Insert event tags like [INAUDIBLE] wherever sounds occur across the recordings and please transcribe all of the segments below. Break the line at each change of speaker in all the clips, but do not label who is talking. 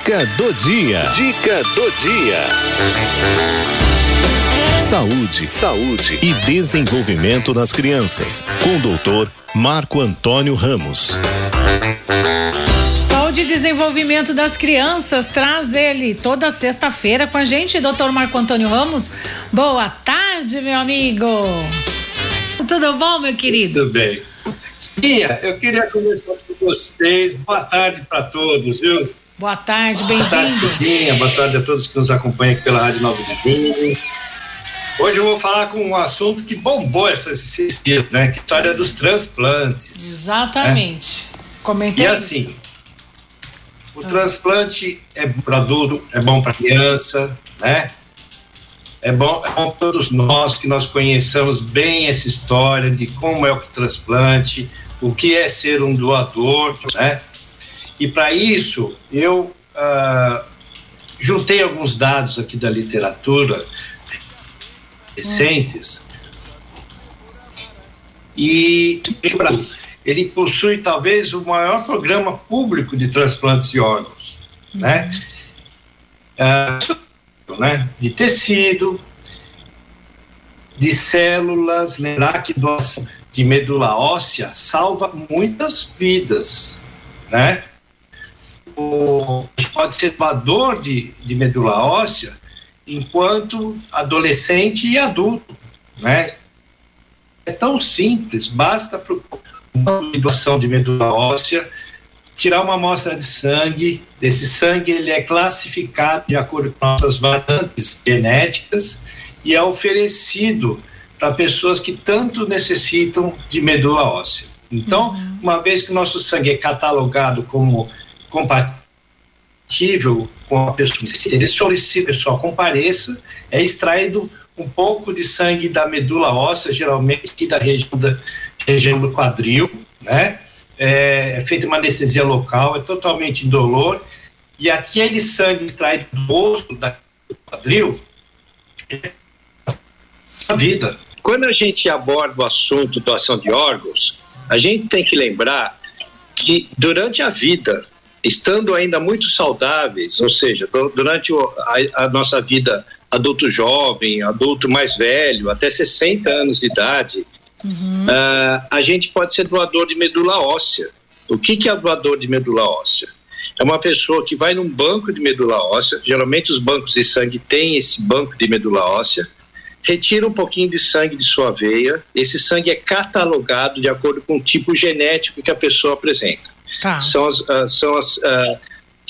Dica do dia. Dica do dia. Saúde, saúde e desenvolvimento das crianças. Com o doutor Marco Antônio Ramos.
Saúde e desenvolvimento das crianças traz ele toda sexta-feira com a gente, doutor Marco Antônio Ramos. Boa tarde, meu amigo. Tudo bom, meu querido?
Tudo bem. Cia, eu queria conversar com vocês. Boa tarde para todos, viu?
Boa tarde,
Boa tarde. Cidinha. Boa tarde a todos que nos acompanham aqui pela Rádio 9 de Junho. Hoje eu vou falar com um assunto que bombou esses, esses dias, né? Que é a história dos transplantes.
Exatamente. Comenta
E
isso.
assim, o transplante é bom para adulto, é bom para criança, né? É bom, é bom para todos nós que nós conheçamos bem essa história de como é o transplante, o que é ser um doador, né? E para isso, eu ah, juntei alguns dados aqui da literatura recentes e ele possui talvez o maior programa público de transplantes de órgãos, né? Ah, né? De tecido, de células, lembrar que doação de medula óssea salva muitas vidas, né? O, pode ser doador de, de medula óssea enquanto adolescente e adulto, né? É tão simples, basta para uma doação de medula óssea tirar uma amostra de sangue, desse sangue ele é classificado de acordo com nossas variantes genéticas e é oferecido para pessoas que tanto necessitam de medula óssea. Então, uma vez que o nosso sangue é catalogado como compatível com a pessoa, ele solicita que a pessoa compareça, é extraído um pouco de sangue da medula óssea, geralmente da região, da, região do quadril, né? É, é feita uma anestesia local, é totalmente indolor, e aquele sangue extraído do osso, da do quadril, é a vida.
Quando a gente aborda o assunto doação de órgãos, a gente tem que lembrar que durante a vida, estando ainda muito saudáveis, ou seja, du- durante a, a nossa vida adulto jovem, adulto mais velho, até 60 anos de idade, ah, a gente pode ser doador de medula óssea. O que, que é doador de medula óssea? É uma pessoa que vai num banco de medula óssea, geralmente os bancos de sangue têm esse banco de medula óssea, retira um pouquinho de sangue de sua veia, esse sangue é catalogado de acordo com o tipo genético que a pessoa apresenta.
Tá.
São as, ah, são as, ah,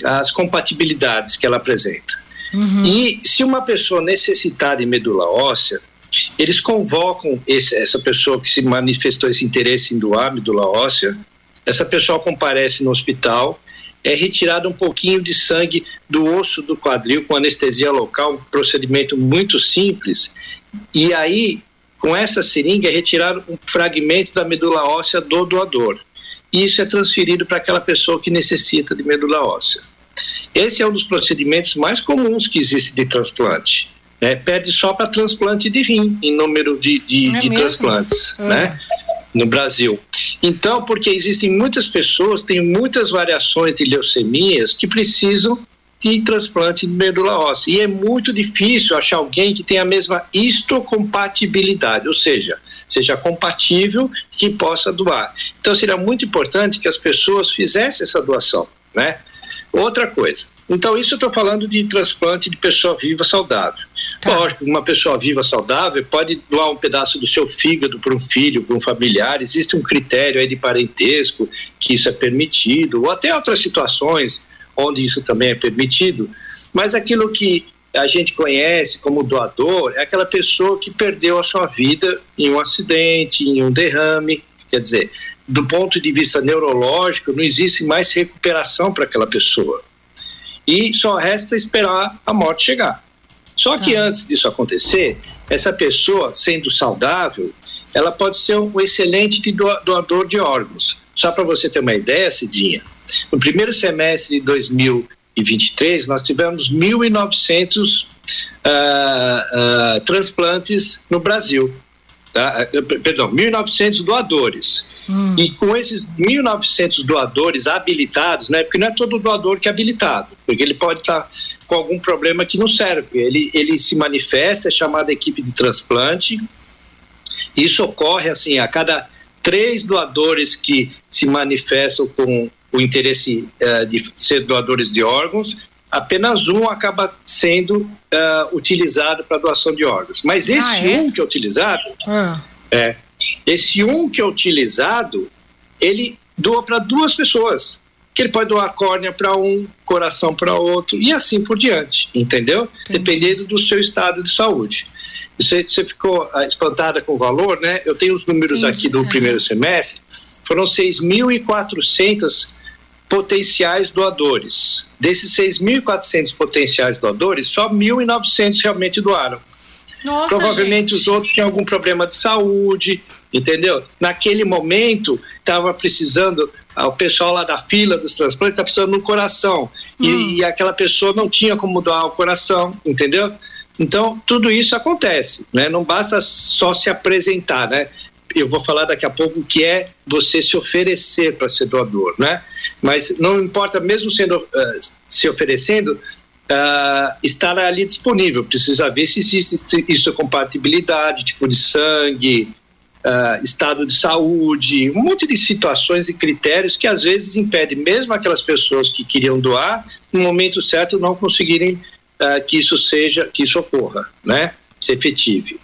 as compatibilidades que ela apresenta. E se uma pessoa necessitar de medula óssea, eles convocam esse- essa pessoa que se manifestou esse interesse em doar medula óssea, essa pessoa comparece no hospital, é retirado um pouquinho de sangue do osso do quadril com anestesia local, um procedimento muito simples, e aí, com essa seringa, é retirado um fragmento da medula óssea do doador. E isso é transferido para aquela pessoa que necessita de medula óssea. Esse é um dos procedimentos mais comuns que existe de transplante. Né? Perde só para transplante de rim em número de, de,
É
de transplantes,
Ah.
né? No Brasil. Então, porque existem muitas pessoas, tem muitas variações de leucemias que precisam de transplante de medula óssea. E é muito difícil achar alguém que tenha a mesma histocompatibilidade, ou seja, seja compatível que possa doar. Então, seria muito importante que as pessoas fizessem essa doação, né? Outra coisa. Então, isso eu estou falando de transplante de pessoa viva saudável.
Tá.
Lógico, uma pessoa viva saudável pode doar um pedaço do seu fígado para um filho, para um familiar. Existe um critério aí de parentesco que isso é permitido, ou até outras situações onde isso também é permitido. Mas aquilo que a gente conhece como doador é aquela pessoa que perdeu a sua vida em um acidente, em um derrame. Quer dizer, do ponto de vista neurológico, não existe mais recuperação para aquela pessoa. E só resta esperar a morte chegar. Só que antes disso acontecer, essa pessoa, sendo saudável, ela pode ser um excelente doador de órgãos. Só para você ter uma ideia, Cidinha, no primeiro semestre de 2023, nós tivemos 1.900 ah, ah, transplantes no Brasil. tá? Eh, perdão, 1.900 doadores. Hum. E com esses 1.900 doadores habilitados, né? Porque não é todo doador que é habilitado, porque ele pode estar tá com algum problema que não serve. Ele, ele se manifesta, é chamada equipe de transplante. Isso ocorre assim a cada três doadores que se manifestam com o interesse uh, de ser doadores de órgãos, apenas um acaba sendo uh, utilizado para doação de órgãos. Mas esse ah, é? um que é utilizado, ah. é, esse um que é utilizado, ele doa para duas pessoas. Que ele pode doar córnea para um, coração para outro e assim por diante, entendeu? Entendi. Dependendo do seu estado de saúde. Você, você ficou uh, espantada com o valor, né? Eu tenho os números aqui do primeiro semestre. Foram 6.400 potenciais doadores. Desses 6.400 potenciais doadores, só 1.900 realmente doaram. Nossa, Provavelmente gente. os outros tinham algum problema de saúde, entendeu? Naquele momento, estava precisando, ah, o pessoal lá da fila dos transplantes está precisando um coração. Hum. E, e, aquela pessoa não tinha como doar o coração, entendeu? Então, tudo isso acontece, né? Não basta só se apresentar, né? Eu vou falar daqui a pouco o que é você se oferecer para ser doador, né? Mas não importa, mesmo sendo uh, se oferecendo, uh, estar ali disponível. Precisa ver se existe isso compatibilidade, tipo de sangue, uh, estado de saúde, um monte de situações e critérios que às vezes impedem mesmo aquelas pessoas que queriam doar, no momento certo, não conseguirem que isso seja, que isso ocorra, né? Se efetive.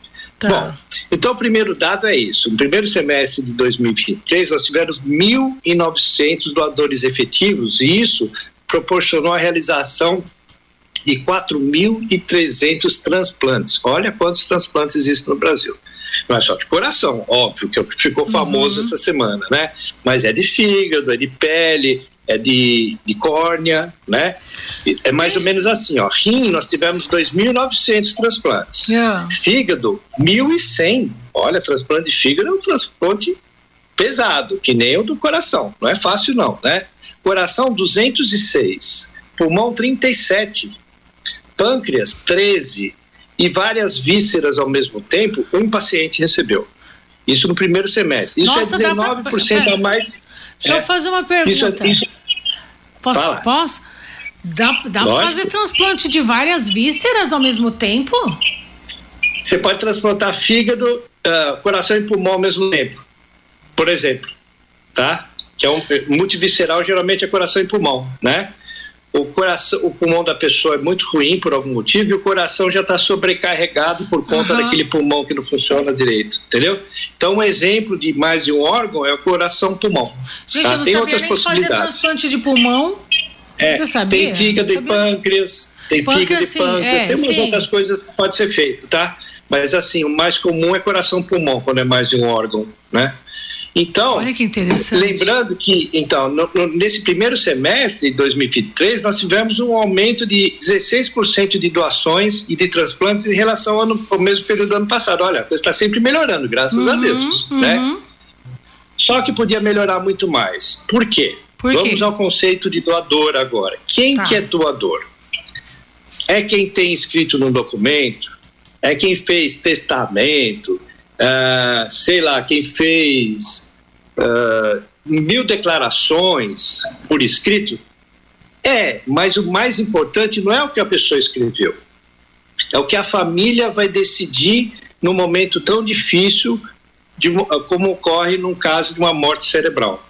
Tá. Bom, então o primeiro dado é isso. No primeiro semestre de 2023, nós tivemos 1.900 doadores efetivos e isso proporcionou a realização de 4.300 transplantes. Olha quantos transplantes existem no Brasil. Não é só de coração, óbvio, que ficou famoso uhum. essa semana, né? Mas é de fígado, é de pele, é de, de córnea, né? É mais ou menos assim, ó. Rim, nós tivemos 2.900 transplantes. Yeah. Fígado, 1.100. Olha, transplante de fígado é um transplante pesado, que nem o do coração. Não é fácil não, né? Coração, 206. Pulmão, 37. Pâncreas, 13. E várias vísceras ao mesmo tempo, um paciente recebeu. Isso no primeiro semestre. Isso Nossa, é 19% pra... a mais
Deixa é, eu fazer uma pergunta. Isso, isso, posso? Fala. Posso? Dá, dá para fazer transplante de várias vísceras ao mesmo tempo?
Você pode transplantar fígado, uh, coração e pulmão ao mesmo tempo. Por exemplo, tá? Que é um multivisceral, geralmente é coração e pulmão, né? O coração, o pulmão da pessoa é muito ruim por algum motivo e o coração já está sobrecarregado por conta uhum. daquele pulmão que não funciona direito, entendeu? Então, um exemplo de mais de um órgão é o coração-pulmão.
Gente, tá? eu não tem sabia nem fazer transplante de pulmão.
É, Você sabia? Tem fígado e pâncreas, tem pâncreas, fígado e pâncreas, é, tem umas outras coisas que pode ser feito, tá? Mas assim, o mais comum é coração-pulmão, quando é mais de um órgão, né? Então,
Olha que interessante.
lembrando que, então, no, no, nesse primeiro semestre de 2023, nós tivemos um aumento de 16% de doações e de transplantes em relação ao, ano, ao mesmo período do ano passado. Olha, está sempre melhorando, graças uhum, a Deus, uhum. né? Só que podia melhorar muito mais. Por quê? Por quê? Vamos ao conceito de doador agora. Quem tá. que é doador? É quem tem escrito no documento? É quem fez testamento? Uh, sei lá, quem fez uh, mil declarações por escrito? É, mas o mais importante não é o que a pessoa escreveu, é o que a família vai decidir num momento tão difícil de, como ocorre num caso de uma morte cerebral.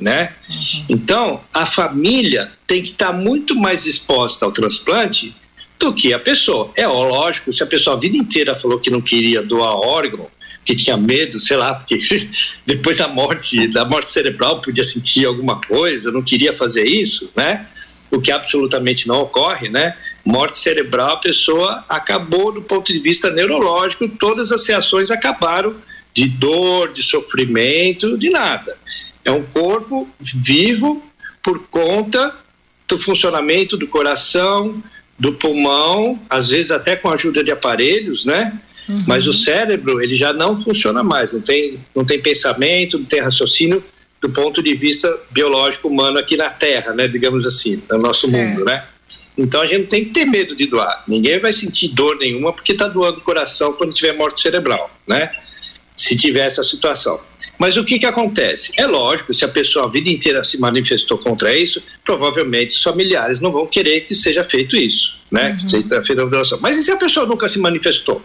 Né? Uhum. Então, a família tem que estar muito mais exposta ao transplante do que a pessoa. É lógico, se a pessoa a vida inteira falou que não queria doar órgão, que tinha medo, sei lá, porque [LAUGHS] depois da morte, da morte cerebral podia sentir alguma coisa, não queria fazer isso, né? O que absolutamente não ocorre, né? Morte cerebral, a pessoa acabou do ponto de vista neurológico, todas as reações acabaram de dor, de sofrimento, de nada. É um corpo vivo por conta do funcionamento do coração, do pulmão, às vezes até com a ajuda de aparelhos, né? Uhum. Mas o cérebro, ele já não funciona mais, não tem, não tem pensamento, não tem raciocínio do ponto de vista biológico humano aqui na Terra, né? Digamos assim, no nosso certo. mundo, né? Então a gente não tem que ter medo de doar. Ninguém vai sentir dor nenhuma porque está doando o coração quando tiver morte cerebral, né? se tiver essa situação. Mas o que, que acontece? É lógico, se a pessoa a vida inteira se manifestou contra isso, provavelmente os familiares não vão querer que seja feito isso, né? Uhum. Que seja feita a violação. Mas e se a pessoa nunca se manifestou,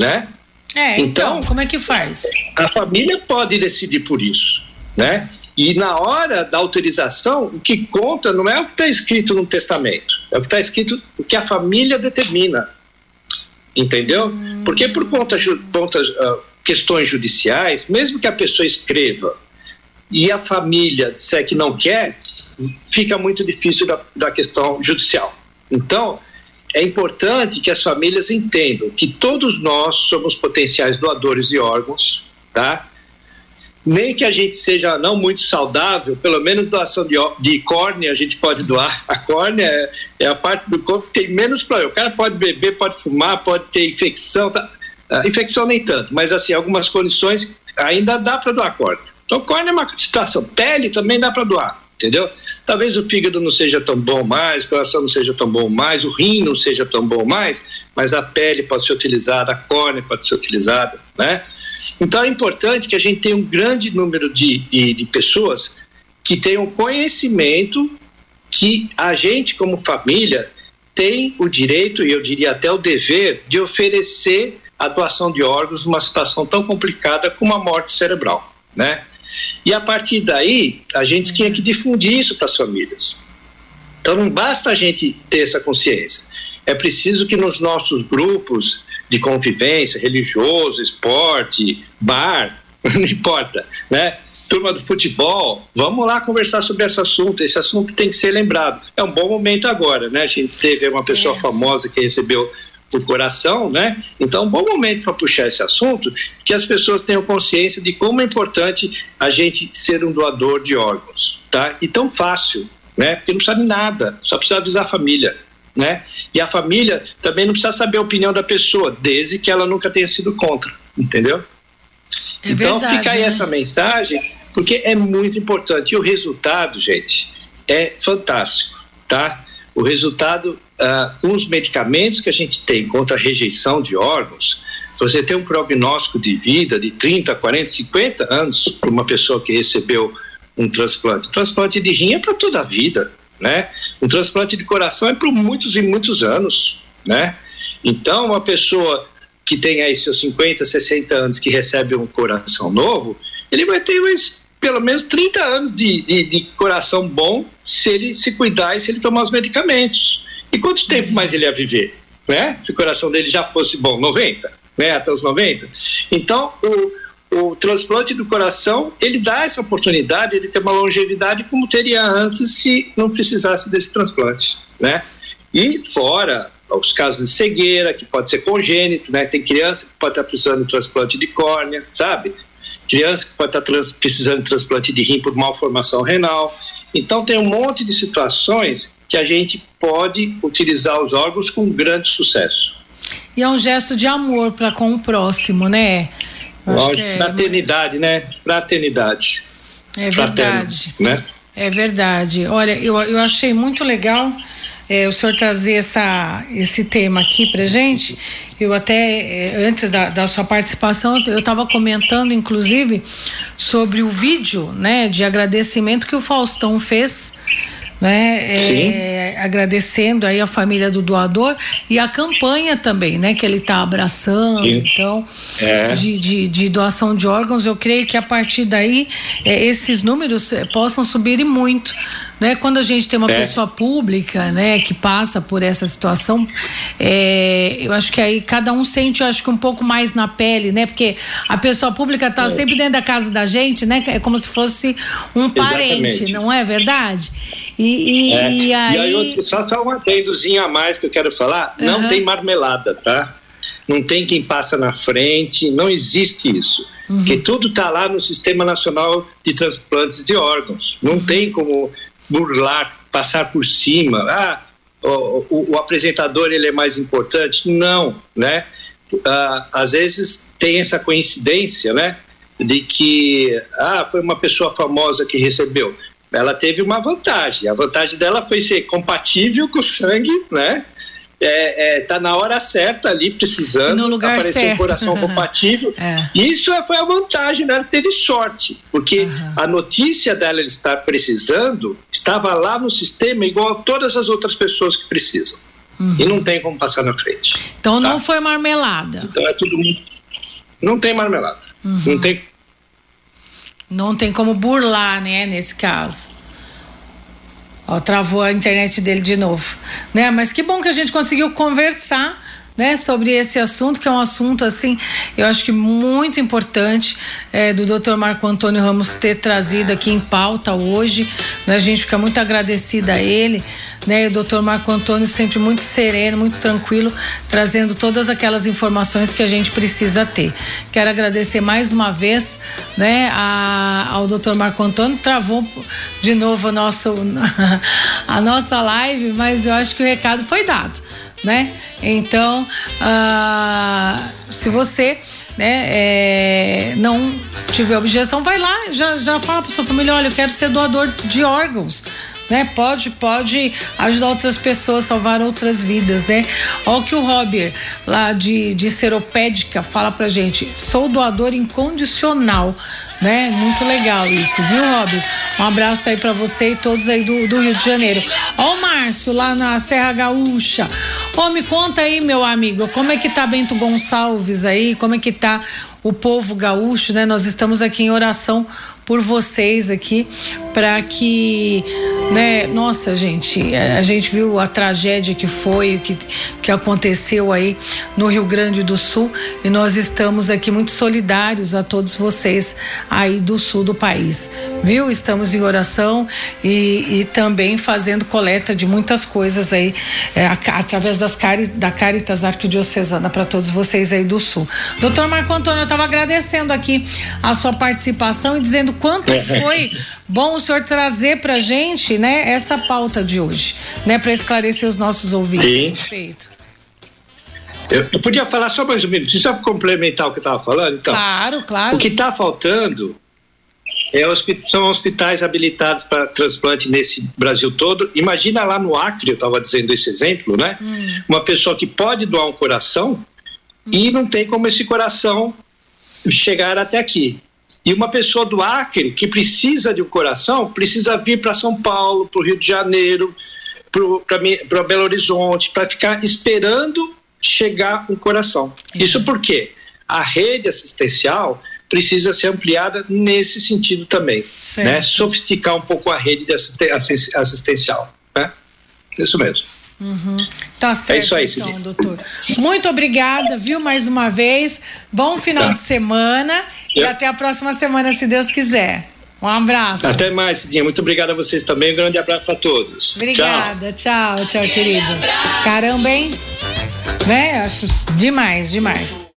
né?
É, então, então, como é que faz?
A família pode decidir por isso, né? E na hora da autorização, o que conta não é o que está escrito no testamento, é o que está escrito, o que a família determina. Entendeu? Hum. Porque por conta, conta uh, questões judiciais, mesmo que a pessoa escreva e a família disser que não quer, fica muito difícil da, da questão judicial. Então, é importante que as famílias entendam que todos nós somos potenciais doadores de órgãos, tá? Nem que a gente seja não muito saudável, pelo menos doação de, de córnea a gente pode doar. A córnea é, é a parte do corpo que tem menos problema. O cara pode beber, pode fumar, pode ter infecção. Tá? Uh, infecção nem tanto, mas assim, algumas condições ainda dá para doar córnea. Então, córnea é uma situação. Pele também dá para doar, entendeu? Talvez o fígado não seja tão bom mais, o coração não seja tão bom mais, o rim não seja tão bom mais, mas a pele pode ser utilizada, a córnea pode ser utilizada, né? Então é importante que a gente tenha um grande número de, de, de pessoas que tenham conhecimento que a gente, como família, tem o direito, e eu diria até o dever, de oferecer a doação de órgãos numa situação tão complicada como a morte cerebral, né? E a partir daí, a gente tinha que difundir isso para as famílias. Então não basta a gente ter essa consciência. É preciso que nos nossos grupos de convivência, religioso, esporte, bar, [LAUGHS] não importa, né? Turma do futebol, vamos lá conversar sobre esse assunto. Esse assunto tem que ser lembrado. É um bom momento agora, né? A gente teve uma pessoa é. famosa que recebeu o coração, né? Então, um bom momento para puxar esse assunto, que as pessoas tenham consciência de como é importante a gente ser um doador de órgãos, tá? E tão fácil, né? Porque não precisa de nada, só precisa avisar a família, né? E a família também não precisa saber a opinião da pessoa, desde que ela nunca tenha sido contra, entendeu? É então, verdade, fica aí né? essa mensagem, porque é muito importante. E o resultado, gente, é fantástico, tá? O resultado com os medicamentos que a gente tem contra a rejeição de órgãos, você tem um prognóstico de vida de 30, 40, 50 anos para uma pessoa que recebeu um transplante. O transplante de rim é para toda a vida, né? Um transplante de coração é por muitos e muitos anos, né? Então, uma pessoa que tem aí seus 50, 60 anos que recebe um coração novo, ele vai ter mais, pelo menos 30 anos de, de, de coração bom se ele se cuidar e se ele tomar os medicamentos. E quanto tempo mais ele ia viver? Né? Se o coração dele já fosse bom, 90, né? até os 90. Então, o, o transplante do coração, ele dá essa oportunidade de ter uma longevidade como teria antes se não precisasse desse transplante, né? E fora os casos de cegueira, que pode ser congênito, né? Tem criança que pode estar precisando de transplante de córnea, sabe? Criança que pode estar precisando de transplante de rim por malformação renal. Então tem um monte de situações que a gente pode utilizar os órgãos com grande sucesso.
E é um gesto de amor para com o próximo, né?
Lógico, é... Fraternidade, né? Fraternidade.
É verdade. né? É verdade. Olha, eu, eu achei muito legal é, o senhor trazer essa, esse tema aqui para gente. Eu até, é, antes da, da sua participação, eu estava comentando, inclusive, sobre o vídeo né, de agradecimento que o Faustão fez né? É, agradecendo aí a família do doador e a campanha também, né? Que ele está abraçando, Sim. então, é. de, de, de, doação de órgãos. Eu creio que a partir daí é, esses números é, possam subir e muito. Né? Quando a gente tem uma é. pessoa pública, né, que passa por essa situação, é, eu acho que aí cada um sente, eu acho que um pouco mais na pele, né? Porque a pessoa pública está é. sempre dentro da casa da gente, né? É como se fosse um parente, Exatamente. não é verdade?
E, e, é. e aí... E aí outro, só, só um adendozinho a mais que eu quero falar, uhum. não tem marmelada, tá? Não tem quem passa na frente, não existe isso. Uhum. Porque tudo está lá no Sistema Nacional de Transplantes de Órgãos. Não uhum. tem como burlar, passar por cima. Ah, o, o, o, apresentador ele é mais importante? Não, né? Ah, às vezes tem essa coincidência, né? De que ah, foi uma pessoa famosa que recebeu. Ela teve uma vantagem. A vantagem dela foi ser compatível com o sangue, né? É, é, tá na hora certa ali, precisando.
No lugar
aparecer
certo.
um coração [LAUGHS] compatível.
É.
Isso foi a vantagem, né? Ela teve sorte, porque uhum. a notícia dela estar precisando estava lá no sistema igual a todas as outras pessoas que precisam. Uhum. E não tem como passar na frente.
Então tá? não foi marmelada.
Então é tudo muito. Não tem marmelada. Uhum. Não tem.
Não tem como burlar, né, nesse caso. Ó, travou a internet dele de novo, né? Mas que bom que a gente conseguiu conversar né, sobre esse assunto, que é um assunto, assim, eu acho que muito importante é, do Dr. Marco Antônio Ramos ter trazido aqui em pauta hoje. Né, a gente fica muito agradecida a ele, né, o Dr. Marco Antônio sempre muito sereno, muito tranquilo, trazendo todas aquelas informações que a gente precisa ter. Quero agradecer mais uma vez, né, a, ao Dr. Marco Antônio, travou de novo a, [LAUGHS] a nossa live, mas eu acho que o recado foi dado né? Então, ah, se você né, é, não tiver objeção, vai lá, já, já fala para sua família, olha, eu quero ser doador de órgãos né? Pode, pode ajudar outras pessoas, salvar outras vidas, né? Olha o que o Robert, lá de, de Seropédica, fala pra gente. Sou doador incondicional, né? Muito legal isso, viu, Robert? Um abraço aí para você e todos aí do, do Rio de Janeiro. Ó o Márcio, lá na Serra Gaúcha. Ô, me conta aí, meu amigo, como é que tá Bento Gonçalves aí? Como é que tá o povo gaúcho, né? Nós estamos aqui em oração por vocês aqui para que, né, nossa, gente, a gente viu a tragédia que foi, que, que aconteceu aí no Rio Grande do Sul e nós estamos aqui muito solidários a todos vocês aí do sul do país, viu? Estamos em oração e, e também fazendo coleta de muitas coisas aí é, através das da Caritas Arquidiocesana para todos vocês aí do sul. Doutor Marco Antônio, eu estava agradecendo aqui a sua participação e dizendo quanto foi bom o senhor trazer para gente, né, essa pauta de hoje, né, para esclarecer os nossos ouvintes Sim. a respeito.
Eu, eu, podia falar só mais um minuto, só para complementar o que eu estava falando? Então,
claro, claro.
O que está faltando é, são hospitais habilitados para transplante nesse Brasil todo. Imagina lá no Acre, eu estava dizendo esse exemplo, né? Hum. Uma pessoa que pode doar um coração hum. e não tem como esse coração chegar até aqui. E uma pessoa do Acre que precisa de um coração precisa vir para São Paulo, para o Rio de Janeiro, para Belo Horizonte, para ficar esperando chegar um coração. Isso porque a rede assistencial precisa ser ampliada nesse sentido também, certo. né? Sofisticar um pouco a rede assistencial, né? Isso mesmo.
Uhum. Tá certo, é isso aí, então, doutor. Muito obrigada, viu, mais uma vez. Bom final tá. de semana Eu... e até a próxima semana, se Deus quiser. Um abraço.
Até mais, Cidinha. Muito obrigado a vocês também. Um grande abraço a todos.
Obrigada. Tchau, tchau, tchau querido. Caramba, hein? Né? Acho demais, demais.